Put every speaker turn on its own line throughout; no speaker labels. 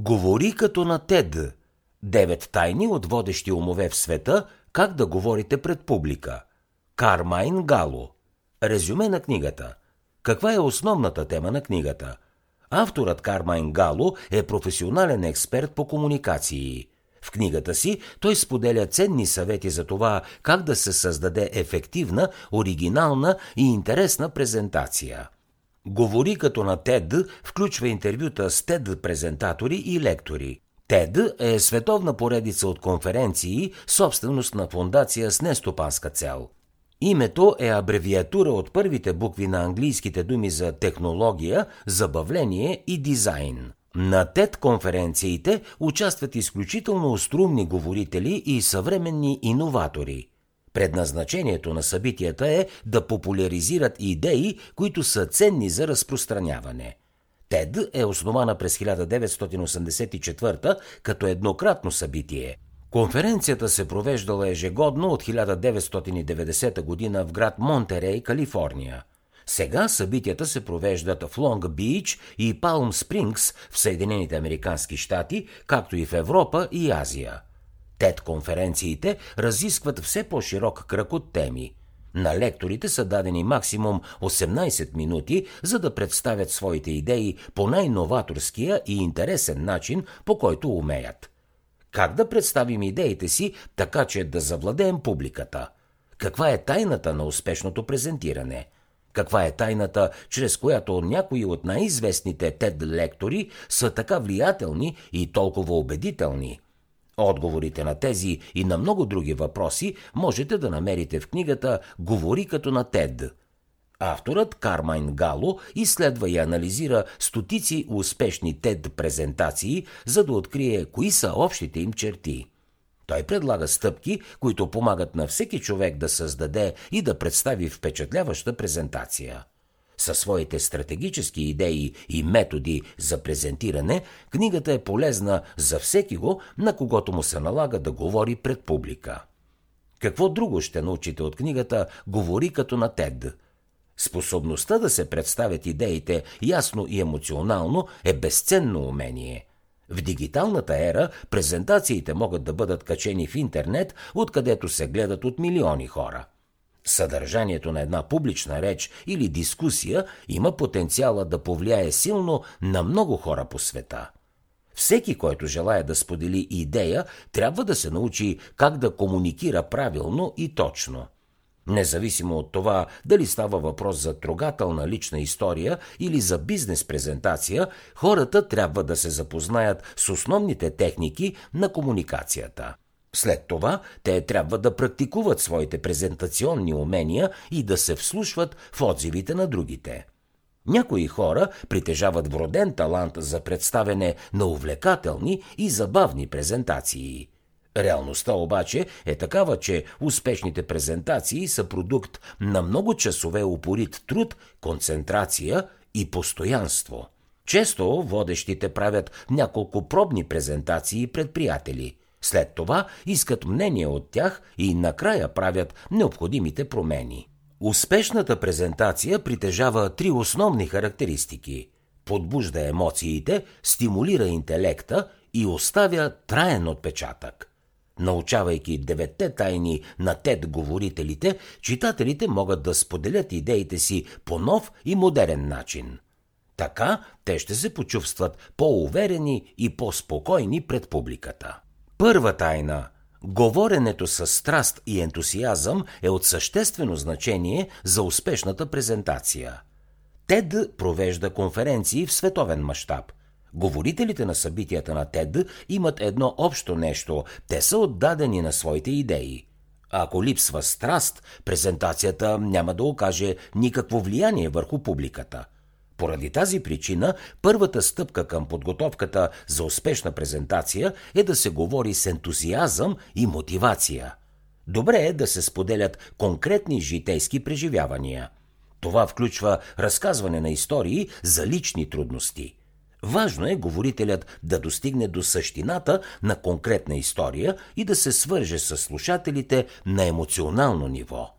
Говори като на Тед. Девет тайни от водещи умове в света, как да говорите пред публика. Кармайн Гало. Резюме на книгата. Каква е основната тема на книгата? Авторът Кармайн Гало е професионален експерт по комуникации. В книгата си той споделя ценни съвети за това как да се създаде ефективна, оригинална и интересна презентация. Говори като на TED включва интервюта с TED презентатори и лектори. TED е световна поредица от конференции, собственост на фундация с нестопанска цел. Името е абревиатура от първите букви на английските думи за технология, забавление и дизайн. На TED конференциите участват изключително острумни говорители и съвременни иноватори – Предназначението на събитията е да популяризират идеи, които са ценни за разпространяване. ТЕД е основана през 1984 като еднократно събитие. Конференцията се провеждала ежегодно от 1990 година в град Монтерей, Калифорния. Сега събитията се провеждат в Лонг Бич и Палм Спрингс в Съединените Американски щати, както и в Европа и Азия – TED-конференциите разискват все по-широк кръг от теми. На лекторите са дадени максимум 18 минути, за да представят своите идеи по най-новаторския и интересен начин, по който умеят. Как да представим идеите си, така че да завладеем публиката? Каква е тайната на успешното презентиране? Каква е тайната, чрез която някои от най-известните TED лектори са така влиятелни и толкова убедителни – Отговорите на тези и на много други въпроси можете да намерите в книгата Говори като на Тед. Авторът Кармайн Гало изследва и анализира стотици успешни TED презентации, за да открие кои са общите им черти. Той предлага стъпки, които помагат на всеки човек да създаде и да представи впечатляваща презентация. Със своите стратегически идеи и методи за презентиране, книгата е полезна за всеки го, на когото му се налага да говори пред публика. Какво друго ще научите от книгата «Говори като на Тед»? Способността да се представят идеите ясно и емоционално е безценно умение – в дигиталната ера презентациите могат да бъдат качени в интернет, откъдето се гледат от милиони хора – Съдържанието на една публична реч или дискусия има потенциала да повлияе силно на много хора по света. Всеки, който желая да сподели идея, трябва да се научи как да комуникира правилно и точно. Независимо от това дали става въпрос за трогателна лична история или за бизнес презентация, хората трябва да се запознаят с основните техники на комуникацията – след това те трябва да практикуват своите презентационни умения и да се вслушват в отзивите на другите. Някои хора притежават вроден талант за представяне на увлекателни и забавни презентации. Реалността обаче е такава, че успешните презентации са продукт на много часове упорит труд, концентрация и постоянство. Често водещите правят няколко пробни презентации пред приятели – след това искат мнение от тях и накрая правят необходимите промени. Успешната презентация притежава три основни характеристики. Подбужда емоциите, стимулира интелекта и оставя траен отпечатък. Научавайки деветте тайни на тед говорителите, читателите могат да споделят идеите си по нов и модерен начин. Така те ще се почувстват по-уверени и по-спокойни пред публиката. Първа тайна – говоренето с страст и ентусиазъм е от съществено значение за успешната презентация. ТЕД провежда конференции в световен мащаб. Говорителите на събитията на ТЕД имат едно общо нещо – те са отдадени на своите идеи. Ако липсва страст, презентацията няма да окаже никакво влияние върху публиката – поради тази причина, първата стъпка към подготовката за успешна презентация е да се говори с ентузиазъм и мотивация. Добре е да се споделят конкретни житейски преживявания. Това включва разказване на истории за лични трудности. Важно е говорителят да достигне до същината на конкретна история и да се свърже с слушателите на емоционално ниво –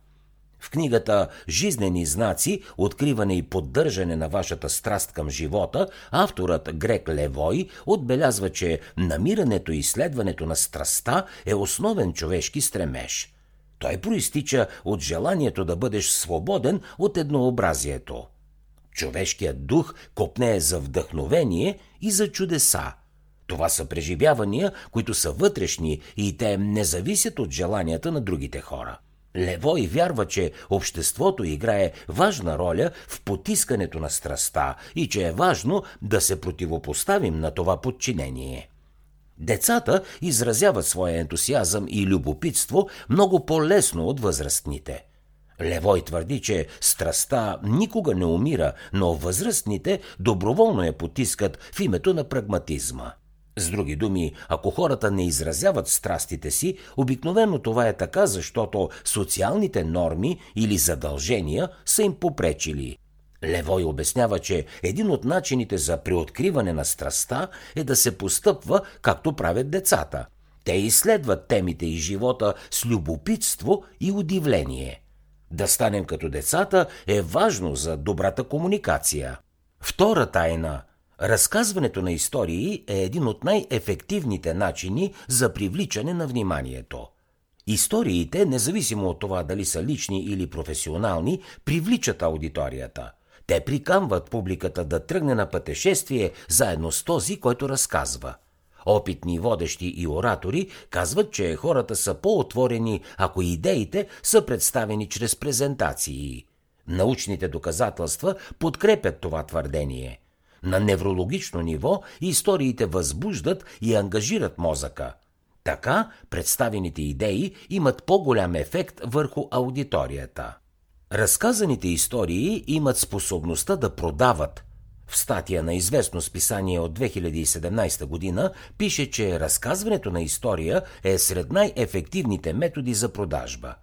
В книгата Жизнени знаци, откриване и поддържане на вашата страст към живота, авторът Грек Левой отбелязва, че намирането и изследването на страста е основен човешки стремеж. Той проистича от желанието да бъдеш свободен от еднообразието. Човешкият дух копнее за вдъхновение и за чудеса. Това са преживявания, които са вътрешни и те не зависят от желанията на другите хора. Левой вярва, че обществото играе важна роля в потискането на страста и че е важно да се противопоставим на това подчинение. Децата изразяват своя ентусиазъм и любопитство много по-лесно от възрастните. Левой твърди, че страста никога не умира, но възрастните доброволно я потискат в името на прагматизма. С други думи, ако хората не изразяват страстите си, обикновено това е така, защото социалните норми или задължения са им попречили. Левой обяснява, че един от начините за преоткриване на страста е да се постъпва както правят децата. Те изследват темите и живота с любопитство и удивление. Да станем като децата е важно за добрата комуникация. Втора тайна Разказването на истории е един от най-ефективните начини за привличане на вниманието. Историите, независимо от това дали са лични или професионални, привличат аудиторията. Те прикамват публиката да тръгне на пътешествие заедно с този, който разказва. Опитни водещи и оратори казват, че хората са по-отворени, ако идеите са представени чрез презентации. Научните доказателства подкрепят това твърдение – на неврологично ниво историите възбуждат и ангажират мозъка. Така представените идеи имат по-голям ефект върху аудиторията. Разказаните истории имат способността да продават. В статия на известно списание от 2017 година пише, че разказването на история е сред най-ефективните методи за продажба.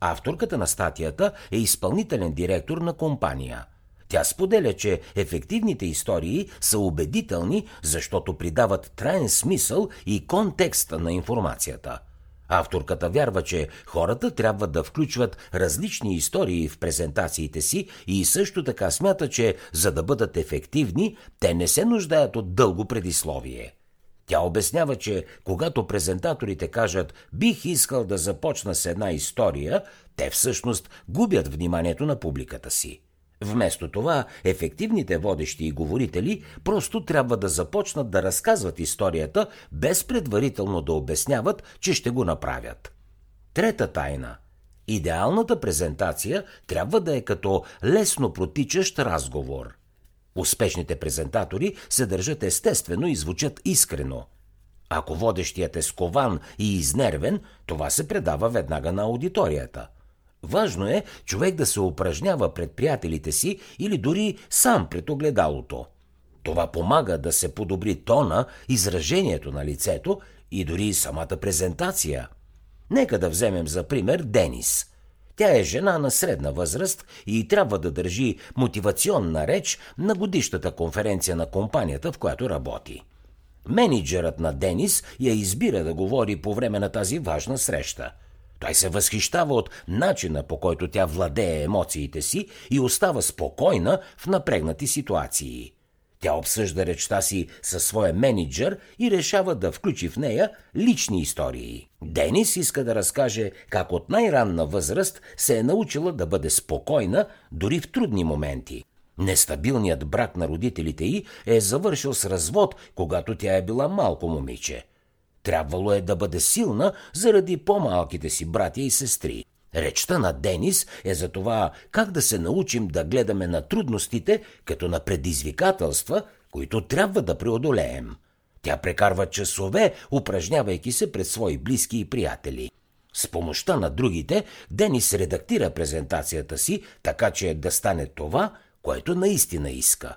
Авторката на статията е изпълнителен директор на компания – тя споделя, че ефективните истории са убедителни, защото придават траен смисъл и контекст на информацията. Авторката вярва, че хората трябва да включват различни истории в презентациите си и също така смята, че за да бъдат ефективни, те не се нуждаят от дълго предисловие. Тя обяснява, че когато презентаторите кажат «бих искал да започна с една история», те всъщност губят вниманието на публиката си. Вместо това, ефективните водещи и говорители просто трябва да започнат да разказват историята, без предварително да обясняват, че ще го направят. Трета тайна. Идеалната презентация трябва да е като лесно протичащ разговор. Успешните презентатори се държат естествено и звучат искрено. Ако водещият е скован и изнервен, това се предава веднага на аудиторията – Важно е човек да се упражнява пред приятелите си или дори сам пред огледалото. Това помага да се подобри тона, изражението на лицето и дори самата презентация. Нека да вземем за пример Денис. Тя е жена на средна възраст и трябва да държи мотивационна реч на годишната конференция на компанията, в която работи. Менеджерът на Денис я избира да говори по време на тази важна среща – той се възхищава от начина по който тя владее емоциите си и остава спокойна в напрегнати ситуации. Тя обсъжда речта си със своя менеджер и решава да включи в нея лични истории. Денис иска да разкаже как от най-ранна възраст се е научила да бъде спокойна дори в трудни моменти. Нестабилният брак на родителите й е завършил с развод, когато тя е била малко момиче – Трябвало е да бъде силна заради по-малките си братя и сестри. Речта на Денис е за това как да се научим да гледаме на трудностите като на предизвикателства, които трябва да преодолеем. Тя прекарва часове, упражнявайки се пред свои близки и приятели. С помощта на другите, Денис редактира презентацията си, така че да стане това, което наистина иска.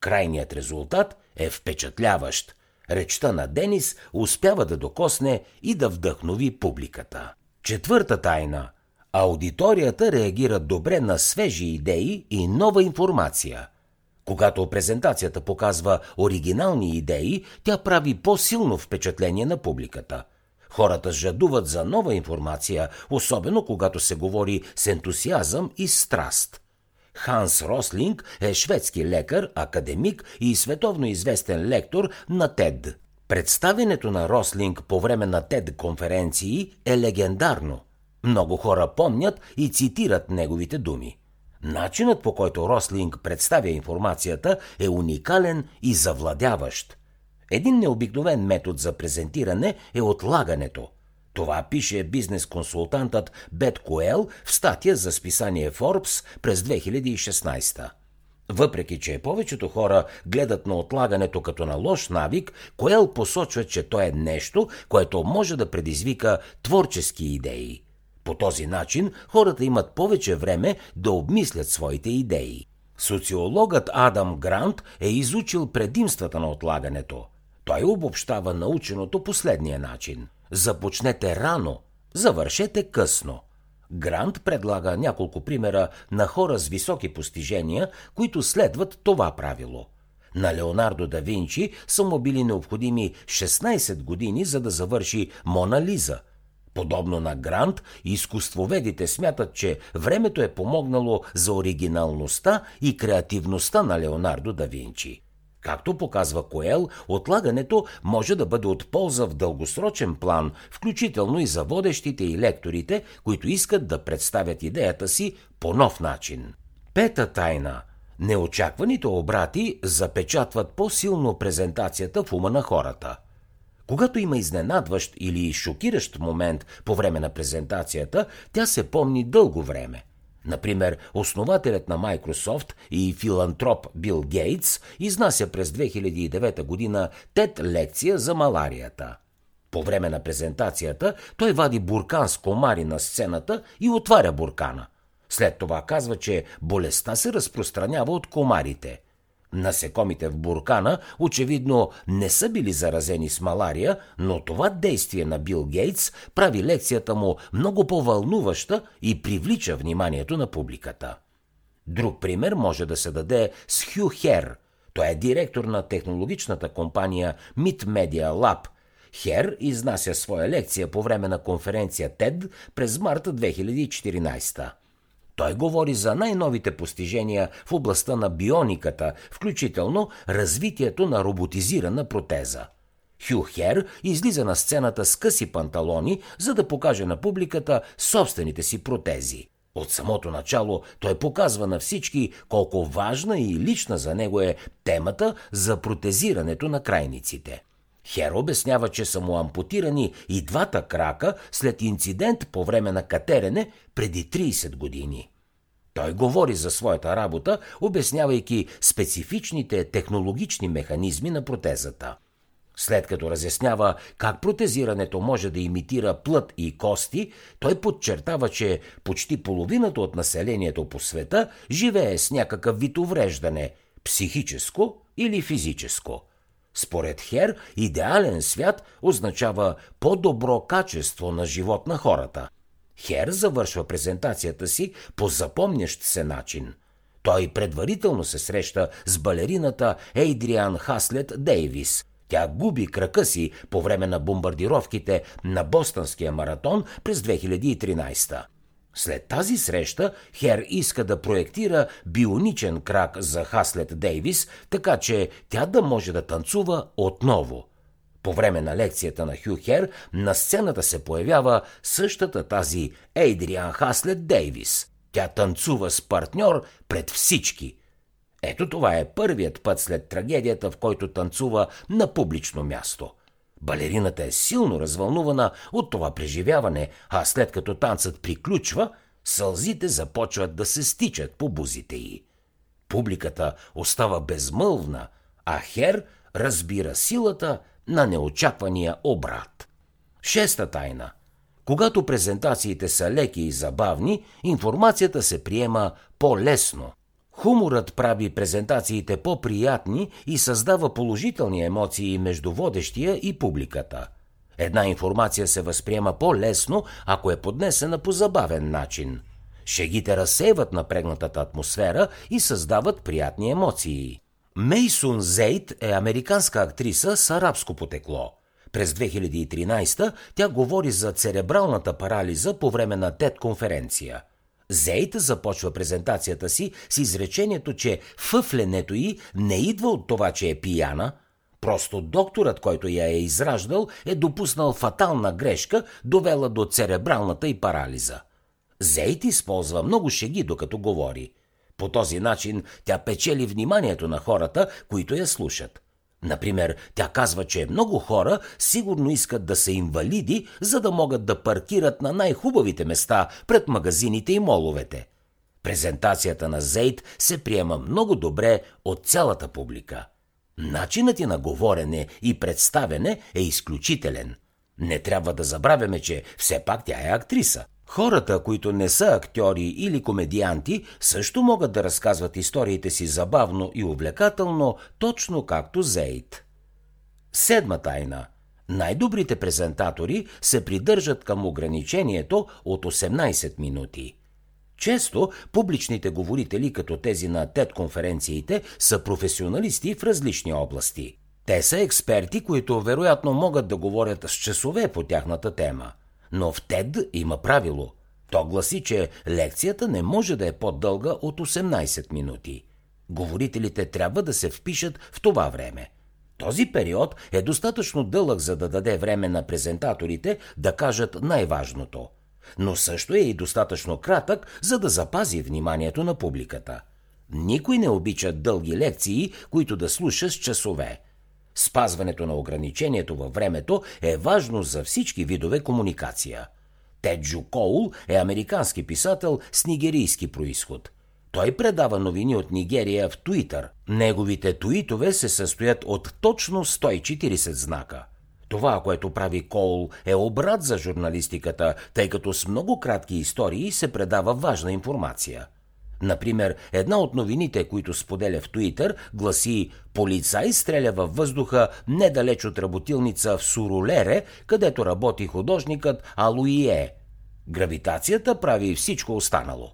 Крайният резултат е впечатляващ – Речта на Денис успява да докосне и да вдъхнови публиката. Четвърта тайна. Аудиторията реагира добре на свежи идеи и нова информация. Когато презентацията показва оригинални идеи, тя прави по-силно впечатление на публиката. Хората жадуват за нова информация, особено когато се говори с ентусиазъм и страст. Ханс Рослинг е шведски лекар, академик и световно известен лектор на ТЕД. Представенето на Рослинг по време на ТЕД конференции е легендарно. Много хора помнят и цитират неговите думи. Начинът по който Рослинг представя информацията е уникален и завладяващ. Един необикновен метод за презентиране е отлагането. Това пише бизнес-консултантът Бет Коел в статия за списание Forbes през 2016. Въпреки, че повечето хора гледат на отлагането като на лош навик, Коел посочва, че то е нещо, което може да предизвика творчески идеи. По този начин хората имат повече време да обмислят своите идеи. Социологът Адам Грант е изучил предимствата на отлагането. Той обобщава наученото последния начин. Започнете рано, завършете късно. Грант предлага няколко примера на хора с високи постижения, които следват това правило. На Леонардо да Винчи са му били необходими 16 години, за да завърши Мона Лиза – Подобно на Грант, изкуствоведите смятат, че времето е помогнало за оригиналността и креативността на Леонардо да Винчи. Както показва Коел, отлагането може да бъде от полза в дългосрочен план, включително и за водещите и лекторите, които искат да представят идеята си по нов начин. Пета тайна – неочакваните обрати запечатват по-силно презентацията в ума на хората – когато има изненадващ или шокиращ момент по време на презентацията, тя се помни дълго време. Например, основателят на Microsoft и филантроп Бил Гейтс изнася през 2009 година тет лекция за маларията. По време на презентацията той вади буркан с комари на сцената и отваря буркана. След това казва, че болестта се разпространява от комарите – Насекомите в буркана очевидно не са били заразени с малария, но това действие на Бил Гейтс прави лекцията му много по-вълнуваща и привлича вниманието на публиката. Друг пример може да се даде с Хю Хер. Той е директор на технологичната компания Mid Media Lab. Хер изнася своя лекция по време на конференция TED през марта 2014. Той говори за най-новите постижения в областта на биониката, включително развитието на роботизирана протеза. Хю Хер излиза на сцената с къси панталони, за да покаже на публиката собствените си протези. От самото начало той показва на всички колко важна и лична за него е темата за протезирането на крайниците. Хер обяснява, че са му ампутирани и двата крака след инцидент по време на катерене преди 30 години. Той говори за своята работа, обяснявайки специфичните технологични механизми на протезата. След като разяснява как протезирането може да имитира плът и кости, той подчертава, че почти половината от населението по света живее с някакъв вид увреждане – психическо или физическо – според Хер, идеален свят означава по-добро качество на живот на хората. Хер завършва презентацията си по запомнящ се начин. Той предварително се среща с балерината Ейдриан Хаслет Дейвис. Тя губи крака си по време на бомбардировките на Бостонския маратон през 2013. След тази среща Хер иска да проектира бионичен крак за Хаслет Дейвис, така че тя да може да танцува отново. По време на лекцията на Хю Хер на сцената се появява същата тази Ейдриан Хаслет Дейвис. Тя танцува с партньор пред всички. Ето това е първият път след трагедията, в който танцува на публично място – Балерината е силно развълнувана от това преживяване, а след като танцът приключва, сълзите започват да се стичат по бузите й. Публиката остава безмълвна, а Хер разбира силата на неочаквания обрат. Шеста тайна. Когато презентациите са леки и забавни, информацията се приема по-лесно – Хуморът прави презентациите по-приятни и създава положителни емоции между водещия и публиката. Една информация се възприема по-лесно, ако е поднесена по забавен начин. Шегите разсейват напрегнатата атмосфера и създават приятни емоции. Мейсун Зейт е американска актриса с арабско потекло. През 2013 тя говори за церебралната парализа по време на TED конференция. Зейт започва презентацията си с изречението, че фъфленето й не идва от това, че е пияна, Просто докторът, който я е израждал, е допуснал фатална грешка, довела до церебралната и парализа. Зейт използва много шеги, докато говори. По този начин тя печели вниманието на хората, които я слушат. Например, тя казва, че много хора сигурно искат да са инвалиди, за да могат да паркират на най-хубавите места пред магазините и моловете. Презентацията на Зейт се приема много добре от цялата публика. Начинът и на говорене и представене е изключителен. Не трябва да забравяме, че все пак тя е актриса. Хората, които не са актьори или комедианти, също могат да разказват историите си забавно и увлекателно, точно както Зейт. Седма тайна. Най-добрите презентатори се придържат към ограничението от 18 минути. Често публичните говорители, като тези на TED-конференциите, са професионалисти в различни области. Те са експерти, които вероятно могат да говорят с часове по тяхната тема – но в ТЕД има правило. То гласи, че лекцията не може да е по-дълга от 18 минути. Говорителите трябва да се впишат в това време. Този период е достатъчно дълъг, за да даде време на презентаторите да кажат най-важното. Но също е и достатъчно кратък, за да запази вниманието на публиката. Никой не обича дълги лекции, които да слуша с часове. Спазването на ограничението във времето е важно за всички видове комуникация. Теджо Коул е американски писател с нигерийски происход. Той предава новини от Нигерия в Туитър. Неговите туитове се състоят от точно 140 знака. Това, което прави Коул, е обрат за журналистиката, тъй като с много кратки истории се предава важна информация – Например, една от новините, които споделя в Туитър, гласи Полицай стреля във въздуха недалеч от работилница в Суролере, където работи художникът Алуие. Гравитацията прави всичко останало.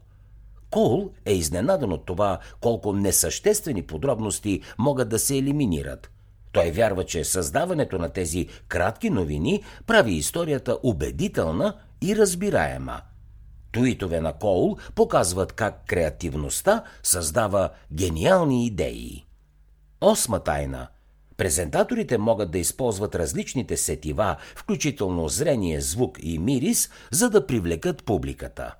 Кол е изненадан от това колко несъществени подробности могат да се елиминират. Той вярва, че създаването на тези кратки новини прави историята убедителна и разбираема – Туитове на Коул показват как креативността създава гениални идеи. Осма тайна – Презентаторите могат да използват различните сетива, включително зрение, звук и мирис, за да привлекат публиката.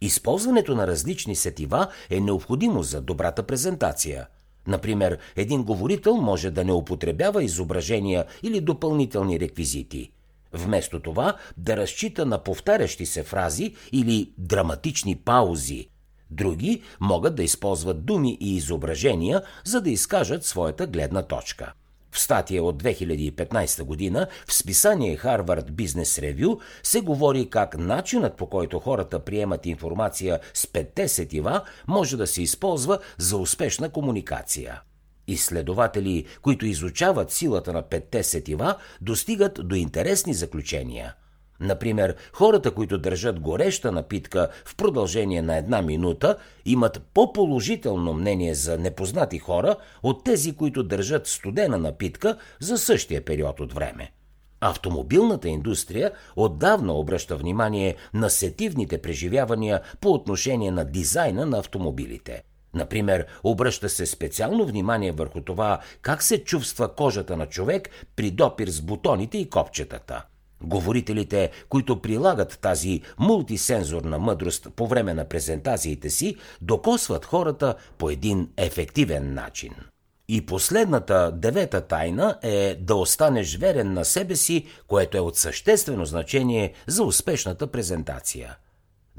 Използването на различни сетива е необходимо за добрата презентация. Например, един говорител може да не употребява изображения или допълнителни реквизити – вместо това да разчита на повтарящи се фрази или драматични паузи. Други могат да използват думи и изображения, за да изкажат своята гледна точка. В статия от 2015 година в списание Harvard Business Review се говори как начинът по който хората приемат информация с петте сетива може да се използва за успешна комуникация. Изследователи, които изучават силата на петте сетива, достигат до интересни заключения. Например, хората, които държат гореща напитка в продължение на една минута, имат по-положително мнение за непознати хора от тези, които държат студена напитка за същия период от време. Автомобилната индустрия отдавна обръща внимание на сетивните преживявания по отношение на дизайна на автомобилите – Например, обръща се специално внимание върху това как се чувства кожата на човек при допир с бутоните и копчетата. Говорителите, които прилагат тази мултисензорна мъдрост по време на презентациите си, докосват хората по един ефективен начин. И последната, девета тайна е да останеш верен на себе си, което е от съществено значение за успешната презентация –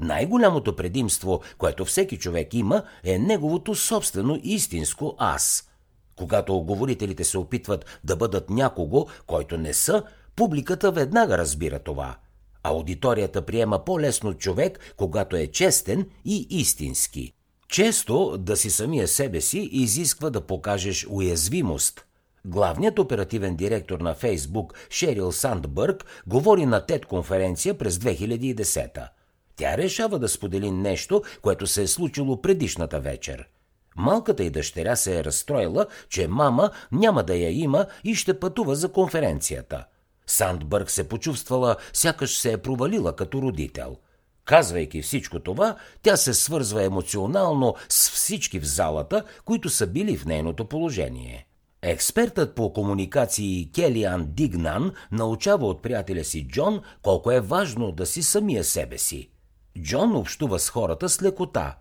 най-голямото предимство, което всеки човек има, е неговото собствено истинско аз. Когато оговорителите се опитват да бъдат някого, който не са, публиката веднага разбира това. Аудиторията приема по-лесно човек, когато е честен и истински. Често да си самия себе си изисква да покажеш уязвимост. Главният оперативен директор на Фейсбук Шерил Сандбърг говори на TED конференция през 2010 тя решава да сподели нещо, което се е случило предишната вечер. Малката й дъщеря се е разстроила, че мама няма да я има и ще пътува за конференцията. Сандбърг се почувствала, сякаш се е провалила като родител. Казвайки всичко това, тя се свързва емоционално с всички в залата, които са били в нейното положение. Експертът по комуникации Келиан Дигнан научава от приятеля си Джон колко е важно да си самия себе си. Джон общува с хората с лекота.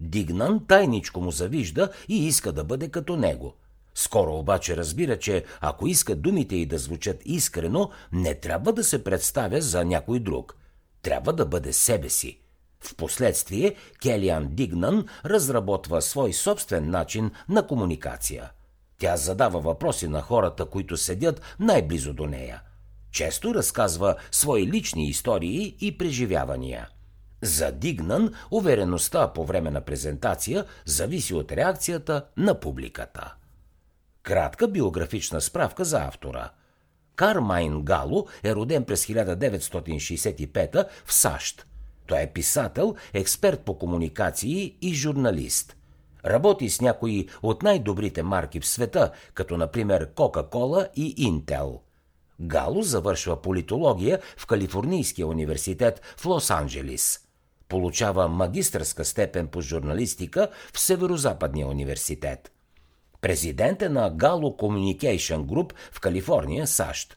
Дигнан тайничко му завижда и иска да бъде като него. Скоро обаче разбира, че ако иска думите й да звучат искрено, не трябва да се представя за някой друг. Трябва да бъде себе си. Впоследствие Келиан Дигнан разработва свой собствен начин на комуникация – тя задава въпроси на хората, които седят най-близо до нея. Често разказва свои лични истории и преживявания. За Дигнан увереността по време на презентация зависи от реакцията на публиката. Кратка биографична справка за автора. Кармайн Гало е роден през 1965 в САЩ. Той е писател, експерт по комуникации и журналист. Работи с някои от най-добрите марки в света, като например Кока-Кола и Интел. Гало завършва политология в Калифорнийския университет в Лос-Анджелис. Получава магистърска степен по журналистика в Северо-Западния университет. Президент е на Galo Communication Group в Калифорния, САЩ.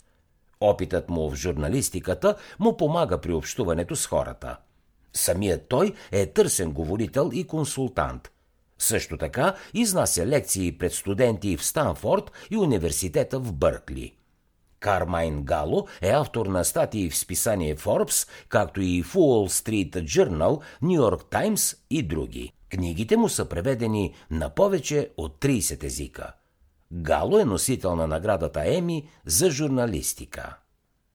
Опитът му в журналистиката му помага при общуването с хората. Самият той е търсен говорител и консултант – също така изнася лекции пред студенти в Станфорд и университета в Бъркли. Кармайн Гало е автор на статии в списание Forbes, както и в Wall Street Journal, New York Times и други. Книгите му са преведени на повече от 30 езика. Гало е носител на наградата Еми за журналистика.